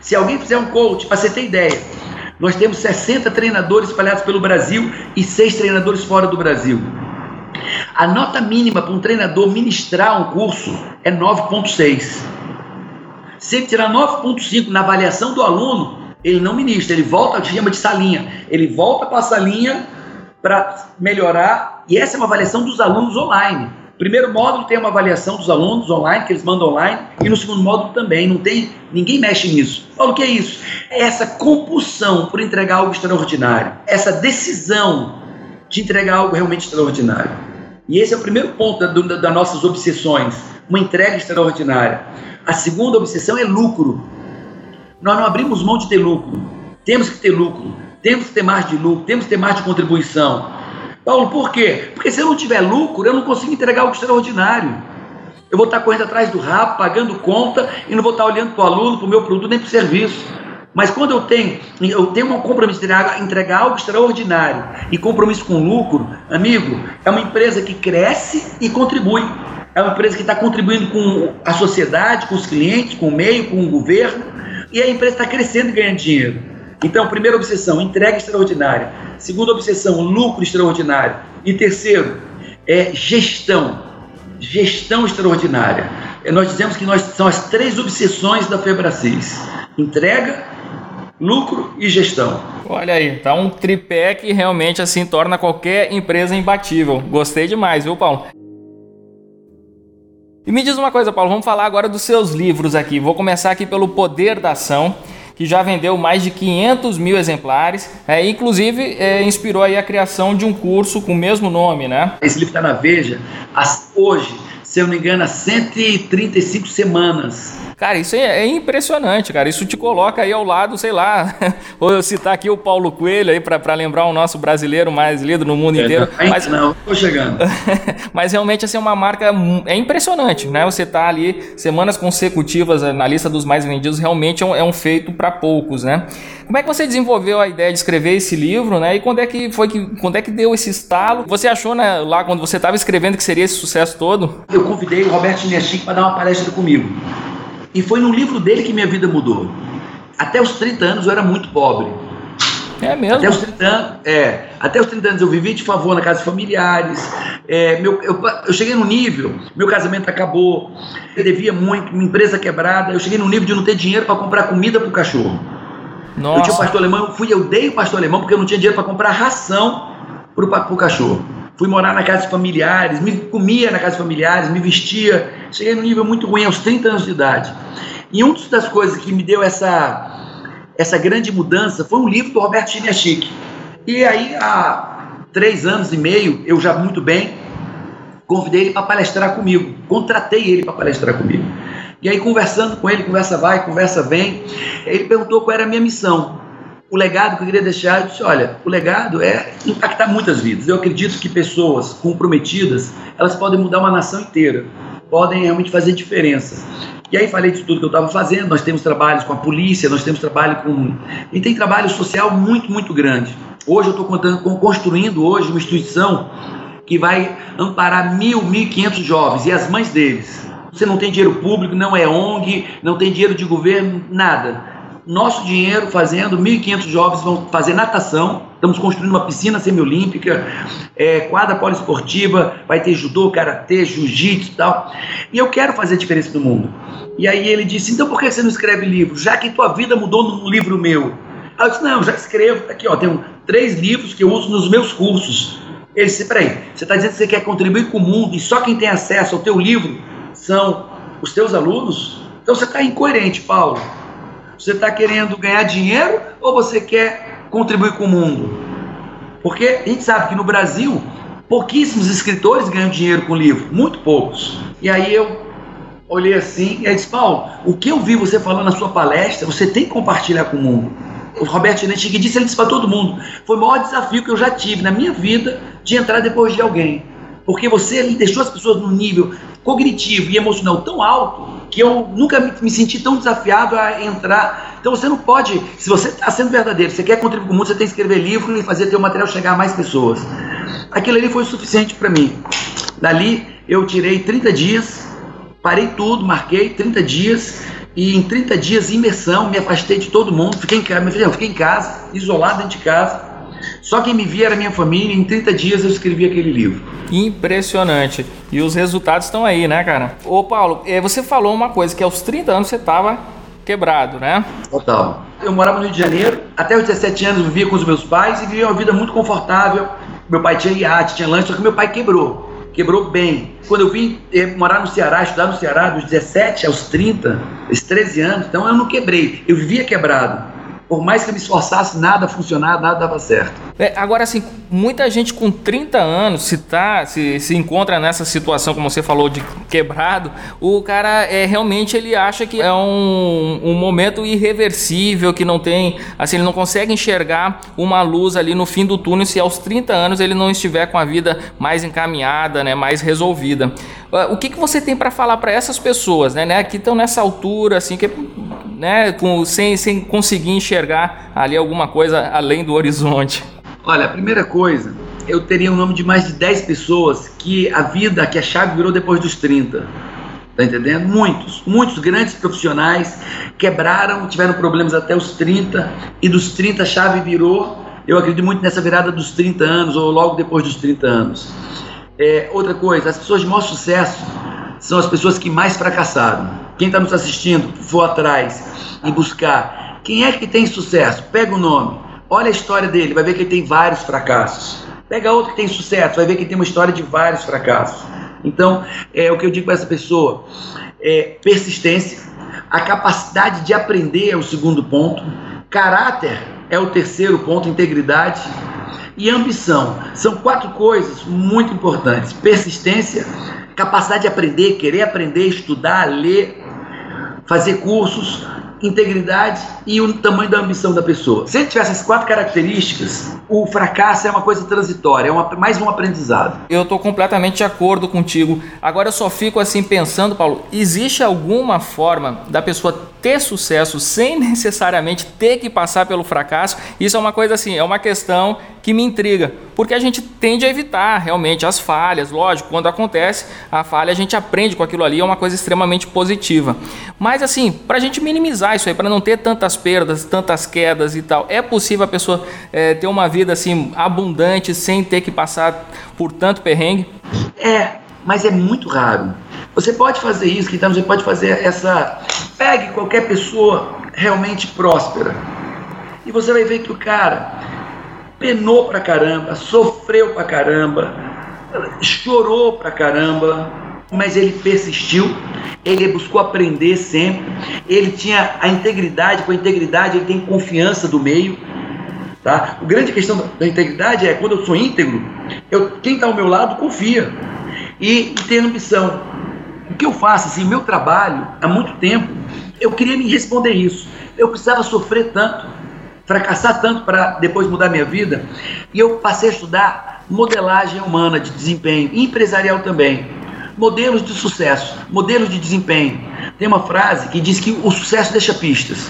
Se alguém fizer um coach, para você ter ideia, nós temos 60 treinadores espalhados pelo Brasil e 6 treinadores fora do Brasil. A nota mínima para um treinador ministrar um curso é 9,6. Se ele tirar 9,5 na avaliação do aluno, ele não ministra, ele volta, chama de salinha. Ele volta para a salinha para melhorar, e essa é uma avaliação dos alunos online primeiro módulo tem uma avaliação dos alunos online, que eles mandam online, e no segundo módulo também, não tem, ninguém mexe nisso. Paulo, o que é isso? É essa compulsão por entregar algo extraordinário, essa decisão de entregar algo realmente extraordinário. E esse é o primeiro ponto das da nossas obsessões, uma entrega extraordinária. A segunda obsessão é lucro. Nós não abrimos mão de ter lucro. Temos que ter lucro, temos que ter mais de lucro, temos que ter mais de contribuição. Paulo, por quê? Porque se eu não tiver lucro, eu não consigo entregar algo extraordinário. Eu vou estar correndo atrás do rabo, pagando conta e não vou estar olhando para o aluno, para o meu produto, nem para o serviço. Mas quando eu tenho, eu tenho um compromisso de entregar algo extraordinário e compromisso com lucro, amigo, é uma empresa que cresce e contribui. É uma empresa que está contribuindo com a sociedade, com os clientes, com o meio, com o governo, e a empresa está crescendo e ganhando dinheiro. Então, primeira obsessão, entrega extraordinária. Segunda obsessão, lucro extraordinário. E terceiro, é gestão. Gestão extraordinária. É, nós dizemos que nós são as três obsessões da Febracis: entrega, lucro e gestão. Olha aí, tá um tripé que realmente assim torna qualquer empresa imbatível. Gostei demais, viu, Paulo? E me diz uma coisa, Paulo, vamos falar agora dos seus livros aqui. Vou começar aqui pelo Poder da Ação que já vendeu mais de 500 mil exemplares, é, inclusive é, inspirou aí a criação de um curso com o mesmo nome, né? Esse livro está na Veja hoje, se eu não me engano, há 135 semanas. Cara, isso é, impressionante, cara. Isso te coloca aí ao lado, sei lá. Vou citar aqui o Paulo Coelho aí para lembrar o nosso brasileiro mais lido no mundo é, inteiro. Mas não, tô chegando. mas realmente assim é uma marca é impressionante, né? Você tá ali semanas consecutivas na lista dos mais vendidos, realmente é um, é um feito para poucos, né? Como é que você desenvolveu a ideia de escrever esse livro, né? E quando é que foi que quando é que deu esse estalo? Você achou né, lá quando você estava escrevendo que seria esse sucesso todo? Eu convidei o Roberto Chineschic para dar uma palestra comigo. E foi no livro dele que minha vida mudou. até os 30 anos eu era muito pobre. É mesmo? Até os 30 anos, é, até os 30 anos eu vivi de favor na casa de familiares. É, meu, eu, eu cheguei no nível, meu casamento acabou, eu devia muito, minha empresa quebrada. Eu cheguei no nível de não ter dinheiro para comprar comida para o cachorro. Nossa. Eu tinha o pastor alemão, eu fui, eu dei o pastor alemão porque eu não tinha dinheiro para comprar ração para o cachorro. Fui morar na casa de familiares, me comia na casa de familiares, me vestia. Cheguei num nível muito ruim aos 30 anos de idade. E uma das coisas que me deu essa essa grande mudança foi um livro do Roberto Chiniachik. E aí, há três anos e meio, eu já muito bem, convidei ele para palestrar comigo, contratei ele para palestrar comigo. E aí, conversando com ele, conversa vai, conversa vem, ele perguntou qual era a minha missão. O legado que eu queria deixar, eu disse, olha, o legado é impactar muitas vidas. Eu acredito que pessoas comprometidas, elas podem mudar uma nação inteira, podem realmente fazer diferença. E aí falei de tudo que eu estava fazendo. Nós temos trabalhos com a polícia, nós temos trabalho com. E tem trabalho social muito, muito grande. Hoje eu estou construindo hoje uma instituição que vai amparar mil, mil e quinhentos jovens e as mães deles. Você não tem dinheiro público, não é ONG, não tem dinheiro de governo, nada nosso dinheiro fazendo, 1.500 jovens vão fazer natação, estamos construindo uma piscina semiolímpica, é, quadra poliesportiva, vai ter judô, karatê, jiu-jitsu e tal. E eu quero fazer a diferença no mundo. E aí ele disse, então por que você não escreve livro? Já que tua vida mudou num livro meu. Aí eu disse, não, já escrevo, aqui ó, tem três livros que eu uso nos meus cursos. Ele disse, peraí, você está dizendo que você quer contribuir com o mundo e só quem tem acesso ao teu livro são os teus alunos? Então você está incoerente, Paulo. Você está querendo ganhar dinheiro ou você quer contribuir com o mundo? Porque a gente sabe que no Brasil, pouquíssimos escritores ganham dinheiro com livro, muito poucos. E aí eu olhei assim e disse, Paulo, o que eu vi você falando na sua palestra, você tem que compartilhar com o mundo. O Roberto Genete disse, ele disse para todo mundo, foi o maior desafio que eu já tive na minha vida de entrar depois de alguém. Porque você deixou as pessoas num nível cognitivo e emocional tão alto que eu nunca me senti tão desafiado a entrar. Então você não pode, se você está sendo verdadeiro, você quer contribuir com o mundo, você tem que escrever livro e fazer teu material chegar a mais pessoas. Aquilo ali foi suficiente para mim. Dali eu tirei 30 dias, parei tudo, marquei 30 dias e em 30 dias imersão, me afastei de todo mundo, fiquei em casa, fiquei em casa, isolado dentro de casa só quem me via era minha família. Em 30 dias eu escrevi aquele livro. Impressionante. E os resultados estão aí, né, cara? Ô, Paulo, é, você falou uma coisa, que aos 30 anos você estava quebrado, né? Total. Eu morava no Rio de Janeiro, até os 17 anos vivia com os meus pais e vivia uma vida muito confortável. Meu pai tinha iate, tinha lanche, só que meu pai quebrou. Quebrou bem. Quando eu vim eh, morar no Ceará, estudar no Ceará, dos 17 aos 30, esses 13 anos, então eu não quebrei. Eu vivia quebrado por mais que eu me esforçasse, nada funcionava, nada dava certo. É, agora, assim, muita gente com 30 anos, se, tá, se, se encontra nessa situação, como você falou, de quebrado, o cara é realmente ele acha que é um, um momento irreversível, que não tem, assim, ele não consegue enxergar uma luz ali no fim do túnel se aos 30 anos ele não estiver com a vida mais encaminhada, né, mais resolvida. Ah, o que, que você tem para falar para essas pessoas, né, né, que estão nessa altura, assim, que né, com, sem, sem conseguir enxergar ali alguma coisa além do horizonte? Olha, a primeira coisa, eu teria o nome de mais de 10 pessoas que a vida, que a chave virou depois dos 30. Tá entendendo? Muitos, muitos grandes profissionais quebraram, tiveram problemas até os 30 e dos 30 a chave virou. Eu acredito muito nessa virada dos 30 anos ou logo depois dos 30 anos. É, outra coisa, as pessoas de maior sucesso são as pessoas que mais fracassaram. Quem está nos assistindo, for atrás e buscar quem é que tem sucesso, pega o nome, olha a história dele, vai ver que ele tem vários fracassos. Pega outro que tem sucesso, vai ver que ele tem uma história de vários fracassos. Então, é o que eu digo para essa pessoa: é persistência, a capacidade de aprender é o segundo ponto, caráter é o terceiro ponto, integridade e ambição. São quatro coisas muito importantes: persistência, capacidade de aprender, querer aprender, estudar, ler, fazer cursos, integridade e o tamanho da ambição da pessoa. Se ele tivesse essas quatro características, o fracasso é uma coisa transitória, é uma, mais um aprendizado. Eu estou completamente de acordo contigo. Agora eu só fico assim pensando, Paulo, existe alguma forma da pessoa ter sucesso sem necessariamente ter que passar pelo fracasso, isso é uma coisa assim, é uma questão que me intriga, porque a gente tende a evitar realmente as falhas, lógico, quando acontece a falha a gente aprende com aquilo ali, é uma coisa extremamente positiva. Mas assim, para a gente minimizar isso aí, para não ter tantas perdas, tantas quedas e tal, é possível a pessoa é, ter uma vida assim abundante sem ter que passar por tanto perrengue? É, mas é muito raro. Você pode fazer isso, então você pode fazer essa. Pegue qualquer pessoa realmente próspera e você vai ver que o cara penou pra caramba, sofreu pra caramba, chorou pra caramba, mas ele persistiu, ele buscou aprender sempre, ele tinha a integridade, com a integridade ele tem confiança do meio. Tá? A grande questão da integridade é quando eu sou íntegro, eu, quem está ao meu lado confia e, e tem ambição. O que eu faço, assim, meu trabalho, há muito tempo, eu queria me responder isso. Eu precisava sofrer tanto, fracassar tanto para depois mudar minha vida, e eu passei a estudar modelagem humana de desempenho, empresarial também. Modelos de sucesso, modelos de desempenho. Tem uma frase que diz que o sucesso deixa pistas.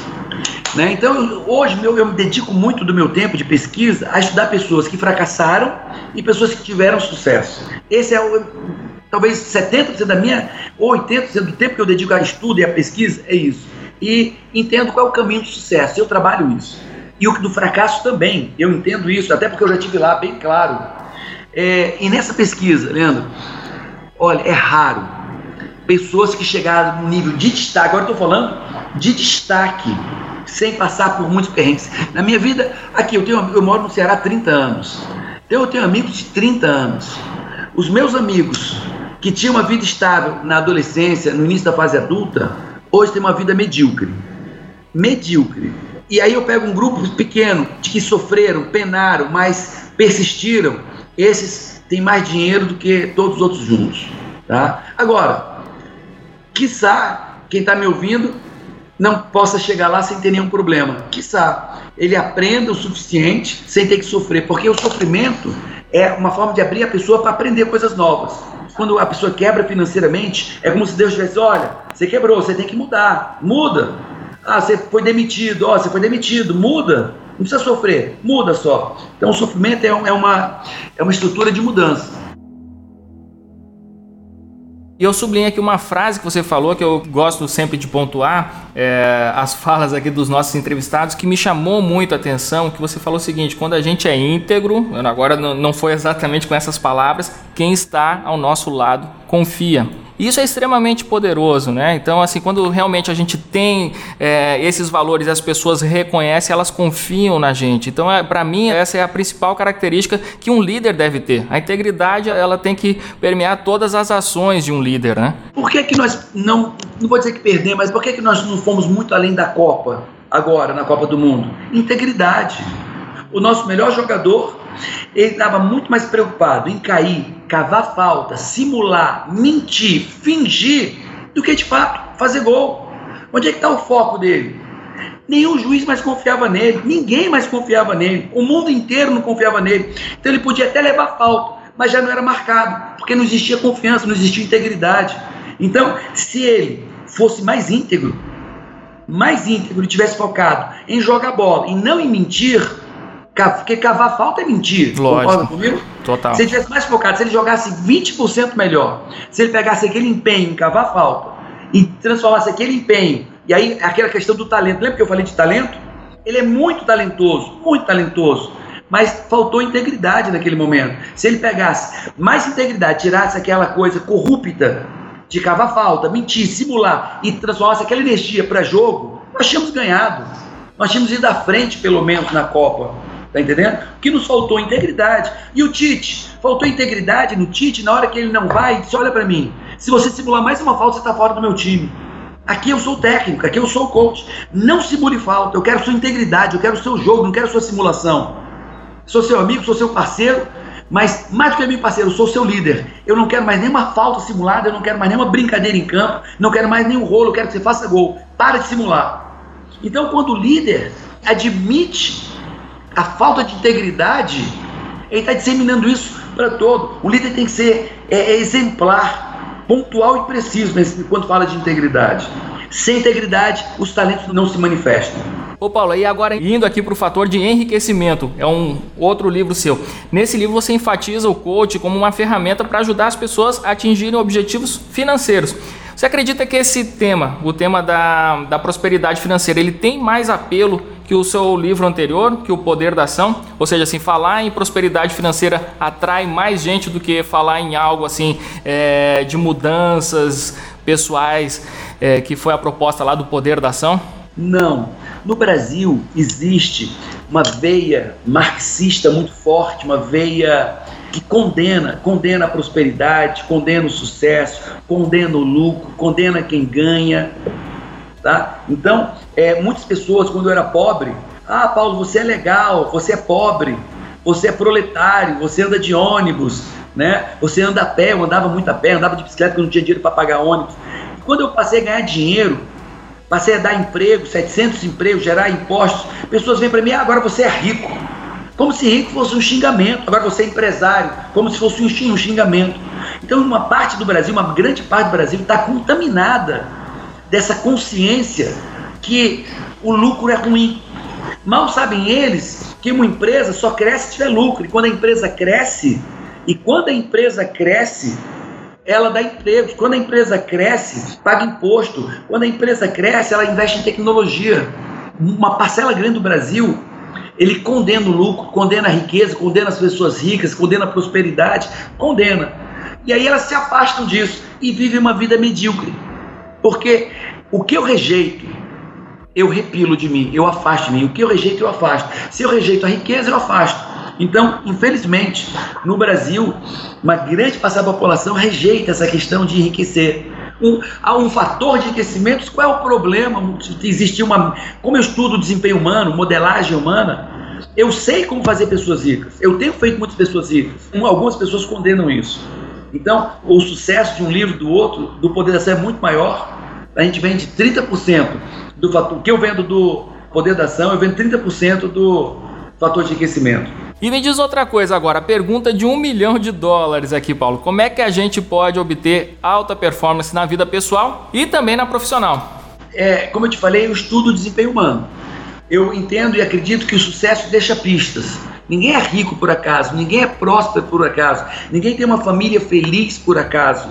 Né? Então, hoje eu, eu me dedico muito do meu tempo de pesquisa a estudar pessoas que fracassaram e pessoas que tiveram sucesso. Esse é o, talvez 70% da minha, ou 80% do tempo que eu dedico a estudo e a pesquisa, é isso. E entendo qual é o caminho do sucesso, eu trabalho isso. E o do fracasso também, eu entendo isso, até porque eu já tive lá bem claro. É, e nessa pesquisa, Leandro, olha, é raro pessoas que chegaram no nível de destaque, agora estou falando de destaque, sem passar por muitos perrengues. Na minha vida, aqui, eu, tenho, eu moro no Ceará há 30 anos. Então eu tenho amigos de 30 anos. Os meus amigos que tinham uma vida estável na adolescência, no início da fase adulta, hoje têm uma vida medíocre. Medíocre. E aí eu pego um grupo pequeno de que sofreram, penaram, mas persistiram. Esses têm mais dinheiro do que todos os outros juntos. Tá? Agora, quiçá, quem está me ouvindo não possa chegar lá sem ter nenhum problema. Quiçá ele aprenda o suficiente sem ter que sofrer, porque o sofrimento é uma forma de abrir a pessoa para aprender coisas novas. Quando a pessoa quebra financeiramente, é como se Deus tivesse: olha, você quebrou, você tem que mudar, muda. Ah, você foi demitido, ó, você foi demitido, muda. Não precisa sofrer, muda só. Então o sofrimento é, é uma, é uma estrutura de mudança. E eu sublinho aqui uma frase que você falou que eu gosto sempre de pontuar é, as falas aqui dos nossos entrevistados que me chamou muito a atenção. Que você falou o seguinte: quando a gente é íntegro, agora não foi exatamente com essas palavras, quem está ao nosso lado confia. Isso é extremamente poderoso, né? Então, assim, quando realmente a gente tem é, esses valores, as pessoas reconhecem, elas confiam na gente. Então, é, para mim, essa é a principal característica que um líder deve ter. A integridade, ela tem que permear todas as ações de um líder, né? Por que que nós não, não vou dizer que perdemos, mas por que que nós não fomos muito além da Copa agora, na Copa do Mundo? Integridade. O nosso melhor jogador ele estava muito mais preocupado em cair, cavar falta, simular, mentir, fingir, do que de fato fazer gol. Onde é que está o foco dele? Nenhum juiz mais confiava nele, ninguém mais confiava nele, o mundo inteiro não confiava nele. Então ele podia até levar falta, mas já não era marcado, porque não existia confiança, não existia integridade. Então, se ele fosse mais íntegro, mais íntegro e tivesse focado em jogar bola e não em mentir, porque cavar falta é mentir. Lógico. Comigo? Total. Se ele tivesse mais focado, se ele jogasse 20% melhor, se ele pegasse aquele empenho em cavar falta e transformasse aquele empenho, e aí aquela questão do talento, lembra que eu falei de talento? Ele é muito talentoso, muito talentoso, mas faltou integridade naquele momento. Se ele pegasse mais integridade, tirasse aquela coisa corrupta de cavar falta, mentir, simular e transformasse aquela energia para jogo, nós tínhamos ganhado. Nós tínhamos ido à frente, pelo menos, na Copa. Tá entendendo? Que nos faltou integridade. E o Tite? Faltou integridade no Tite na hora que ele não vai e disse: olha para mim, se você simular mais uma falta, você está fora do meu time. Aqui eu sou técnico, aqui eu sou coach. Não simule falta, eu quero sua integridade, eu quero o seu jogo, não quero sua simulação. Sou seu amigo, sou seu parceiro, mas mais do que meu parceiro, eu sou seu líder. Eu não quero mais nenhuma falta simulada, eu não quero mais nenhuma brincadeira em campo, não quero mais nenhum rolo, eu quero que você faça gol. Para de simular. Então, quando o líder admite a falta de integridade, ele está disseminando isso para todo. O líder tem que ser é, é exemplar, pontual e preciso quando fala de integridade. Sem integridade, os talentos não se manifestam. Ô Paulo, e agora indo aqui para o fator de enriquecimento, é um outro livro seu. Nesse livro você enfatiza o coach como uma ferramenta para ajudar as pessoas a atingirem objetivos financeiros. Você acredita que esse tema, o tema da, da prosperidade financeira, ele tem mais apelo que o seu livro anterior, que o Poder da Ação? Ou seja, assim, falar em prosperidade financeira atrai mais gente do que falar em algo assim é, de mudanças pessoais, é, que foi a proposta lá do Poder da Ação? Não. No Brasil existe uma veia marxista muito forte, uma veia que condena, condena a prosperidade, condena o sucesso, condena o lucro, condena quem ganha, tá? Então, é, muitas pessoas quando eu era pobre, ah, Paulo, você é legal, você é pobre, você é proletário, você anda de ônibus, né? Você anda a pé, eu andava muito a pé, andava de bicicleta porque não tinha dinheiro para pagar ônibus. E quando eu passei a ganhar dinheiro, passei a dar emprego, 700 empregos, gerar impostos, pessoas vêm para mim, ah, agora você é rico. Como se rico fosse um xingamento. Agora você é empresário, como se fosse um xingamento. Então, uma parte do Brasil, uma grande parte do Brasil, está contaminada dessa consciência que o lucro é ruim. Mal sabem eles que uma empresa só cresce se tiver lucro. E quando a empresa cresce, e quando a empresa cresce, ela dá emprego. Quando a empresa cresce, paga imposto. Quando a empresa cresce, ela investe em tecnologia. Uma parcela grande do Brasil ele condena o lucro, condena a riqueza, condena as pessoas ricas, condena a prosperidade, condena. E aí elas se afastam disso e vivem uma vida medíocre. Porque o que eu rejeito, eu repilo de mim, eu afasto de mim. O que eu rejeito, eu afasto. Se eu rejeito a riqueza, eu afasto. Então, infelizmente, no Brasil, uma grande parte da população rejeita essa questão de enriquecer. Um, há um fator de enriquecimento, qual é o problema? Existir uma. Como eu estudo desempenho humano, modelagem humana, eu sei como fazer pessoas ricas. Eu tenho feito muitas pessoas ricas. Algumas pessoas condenam isso. Então, o sucesso de um livro do outro, do Poder da Ação, é muito maior. A gente vende 30% do fator. O que eu vendo do Poder da Ação, eu vendo 30% do fator de enriquecimento. E me diz outra coisa agora, a pergunta de um milhão de dólares aqui, Paulo. Como é que a gente pode obter alta performance na vida pessoal e também na profissional? É, como eu te falei, eu estudo o desempenho humano. Eu entendo e acredito que o sucesso deixa pistas. Ninguém é rico por acaso, ninguém é próspero por acaso, ninguém tem uma família feliz por acaso,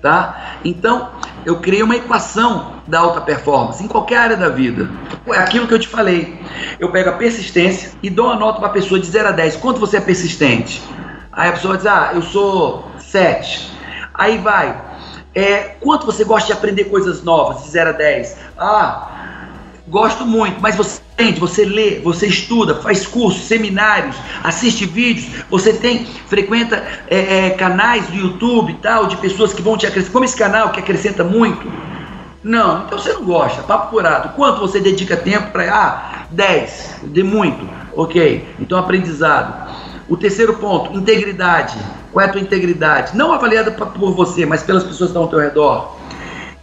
tá? Então, eu criei uma equação da alta performance em qualquer área da vida. É aquilo que eu te falei. Eu pego a persistência e dou uma nota para a pessoa de 0 a 10. Quanto você é persistente? Aí a pessoa diz: Ah, eu sou 7. Aí vai. É, quanto você gosta de aprender coisas novas, de 0 a 10? Ah, gosto muito, mas você entende, você lê, você estuda, faz cursos, seminários, assiste vídeos, você tem, frequenta é, é, canais do YouTube e tal, de pessoas que vão te acrescentar, como esse canal que acrescenta muito. Não, então você não gosta, papo curado. Quanto você dedica tempo para. Ah, 10, de muito. Ok, então aprendizado. O terceiro ponto, integridade. Qual é a tua integridade? Não avaliada por você, mas pelas pessoas que estão ao teu redor.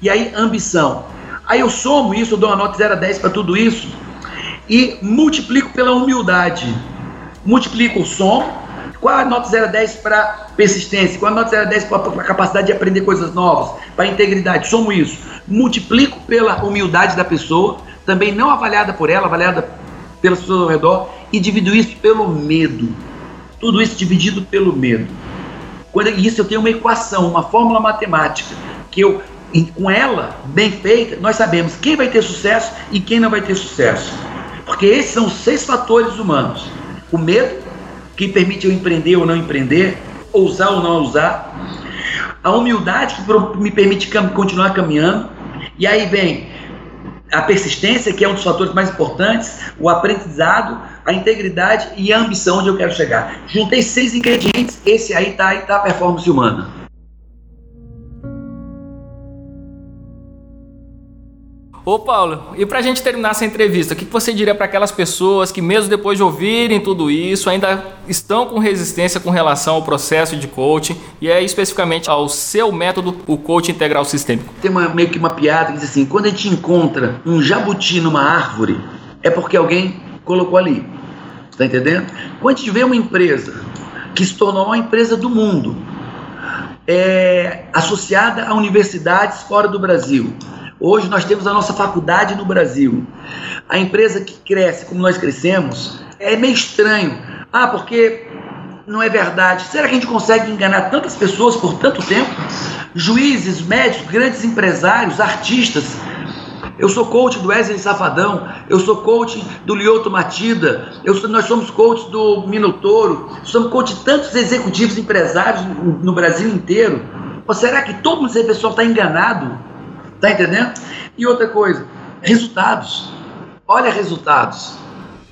E aí, ambição. Aí eu somo isso, eu dou uma nota 0 a 10 para tudo isso e multiplico pela humildade. Multiplico o som. Qual a nota 0 a 10 para persistência? Qual a nota 0 a 10 para a capacidade de aprender coisas novas? Para integridade? Somo isso. Multiplico pela humildade da pessoa, também não avaliada por ela, avaliada pelas pessoas ao redor, e divido isso pelo medo. Tudo isso dividido pelo medo. Quando isso eu tenho uma equação, uma fórmula matemática, que eu e com ela bem feita, nós sabemos quem vai ter sucesso e quem não vai ter sucesso. Porque esses são os seis fatores humanos: o medo, que permite eu empreender ou não empreender, ousar ou não ousar, a humildade, que me permite continuar caminhando, e aí vem a persistência, que é um dos fatores mais importantes, o aprendizado, a integridade e a ambição onde eu quero chegar. Juntei seis ingredientes, esse aí está aí tá a performance humana. Ô Paulo, e pra gente terminar essa entrevista, o que você diria para aquelas pessoas que mesmo depois de ouvirem tudo isso, ainda estão com resistência com relação ao processo de coaching e é especificamente ao seu método, o coaching integral sistêmico? Tem uma, meio que uma piada que diz assim, quando a gente encontra um jabuti numa árvore, é porque alguém colocou ali. Tá entendendo? Quando a gente vê uma empresa que se tornou uma empresa do mundo, é, associada a universidades fora do Brasil, Hoje nós temos a nossa faculdade no Brasil. A empresa que cresce como nós crescemos é meio estranho. Ah, porque não é verdade. Será que a gente consegue enganar tantas pessoas por tanto tempo? Juízes, médicos, grandes empresários, artistas. Eu sou coach do Wesley Safadão, eu sou coach do Lioto Matida, sou, nós somos coach do Minotouro, somos coach de tantos executivos empresários no, no Brasil inteiro. Ou será que todo esse pessoal está enganado? Tá entendendo? E outra coisa, resultados. Olha resultados.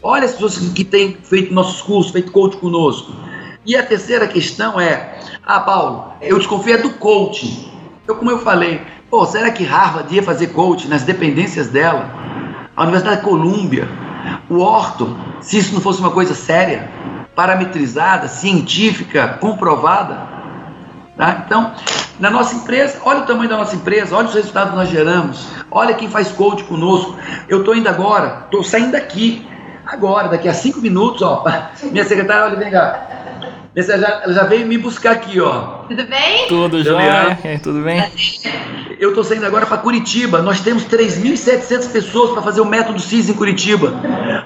Olha as pessoas que têm feito nossos cursos, feito coach conosco. E a terceira questão é, ah, Paulo, eu desconfio é do coaching. Eu, como eu falei, pô, será que Harvard ia fazer coaching nas dependências dela? A Universidade de Colômbia, o Orton, se isso não fosse uma coisa séria, parametrizada, científica, comprovada. Tá? Então, na nossa empresa, olha o tamanho da nossa empresa, olha os resultados que nós geramos, olha quem faz coach conosco. Eu estou indo agora, estou saindo daqui, agora, daqui a cinco minutos, ó. Minha secretária, olha, vem cá. Ela já, ela já veio me buscar aqui, ó. Tudo bem? Tudo jóia? É, tudo bem? Eu estou saindo agora para Curitiba. Nós temos 3.700 pessoas para fazer o método CIS em Curitiba.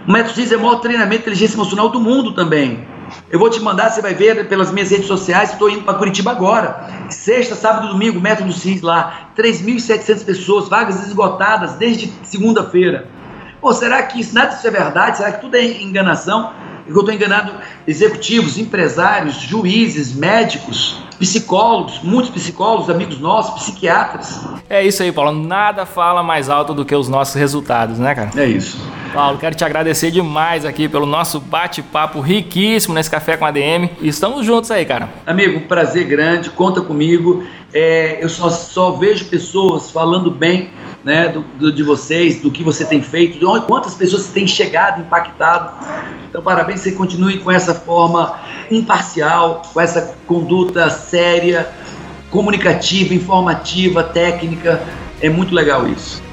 O método CIS é o maior treinamento de inteligência emocional do mundo também. Eu vou te mandar, você vai ver pelas minhas redes sociais. Estou indo para Curitiba agora. Sexta, sábado e domingo, método CIS lá. 3.700 pessoas, vagas esgotadas desde segunda-feira. Pô, será que isso, nada disso é verdade? Será que tudo é enganação? Eu estou enganando executivos, empresários, juízes, médicos, psicólogos, muitos psicólogos, amigos nossos, psiquiatras. É isso aí, Paulo. Nada fala mais alto do que os nossos resultados, né, cara? É isso. Paulo, quero te agradecer demais aqui pelo nosso bate-papo riquíssimo nesse Café com a DM. Estamos juntos aí, cara. Amigo, um prazer grande, conta comigo. É, eu só, só vejo pessoas falando bem né, do, do, de vocês, do que você tem feito, de onde, quantas pessoas você tem chegado, impactado. Então, parabéns, você continue com essa forma imparcial, com essa conduta séria, comunicativa, informativa, técnica. É muito legal isso.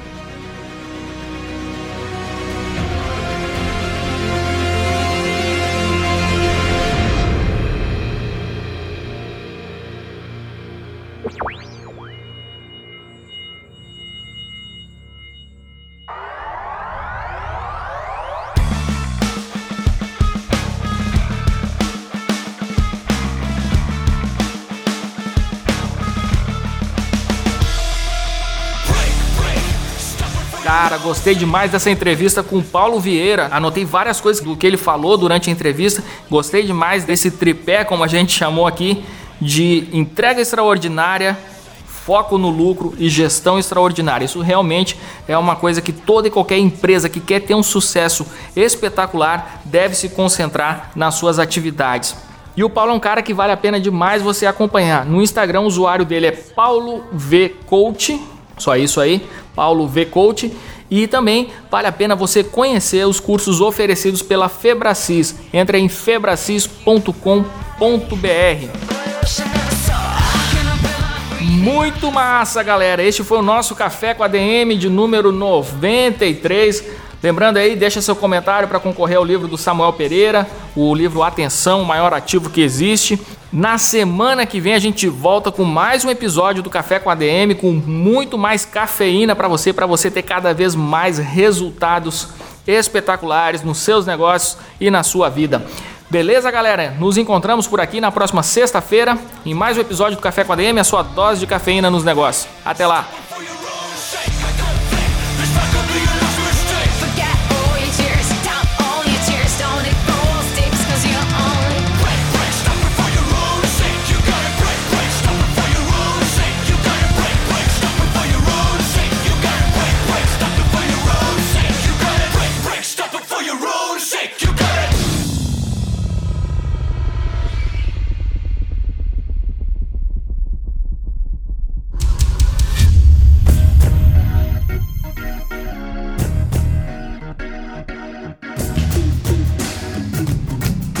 Gostei demais dessa entrevista com o Paulo Vieira. Anotei várias coisas do que ele falou durante a entrevista. Gostei demais desse tripé, como a gente chamou aqui, de entrega extraordinária, foco no lucro e gestão extraordinária. Isso realmente é uma coisa que toda e qualquer empresa que quer ter um sucesso espetacular deve se concentrar nas suas atividades. E o Paulo é um cara que vale a pena demais você acompanhar. No Instagram, o usuário dele é Paulo V Coach só isso aí, Paulo V Coach. E também vale a pena você conhecer os cursos oferecidos pela Febracis. Entra em febracis.com.br. Muito massa, galera. Este foi o nosso café com a DM de número 93. Lembrando aí, deixa seu comentário para concorrer ao livro do Samuel Pereira, o livro Atenção, o maior ativo que existe. Na semana que vem a gente volta com mais um episódio do Café com ADM, com muito mais cafeína para você, para você ter cada vez mais resultados espetaculares nos seus negócios e na sua vida. Beleza, galera? Nos encontramos por aqui na próxima sexta-feira em mais um episódio do Café com ADM, a sua dose de cafeína nos negócios. Até lá!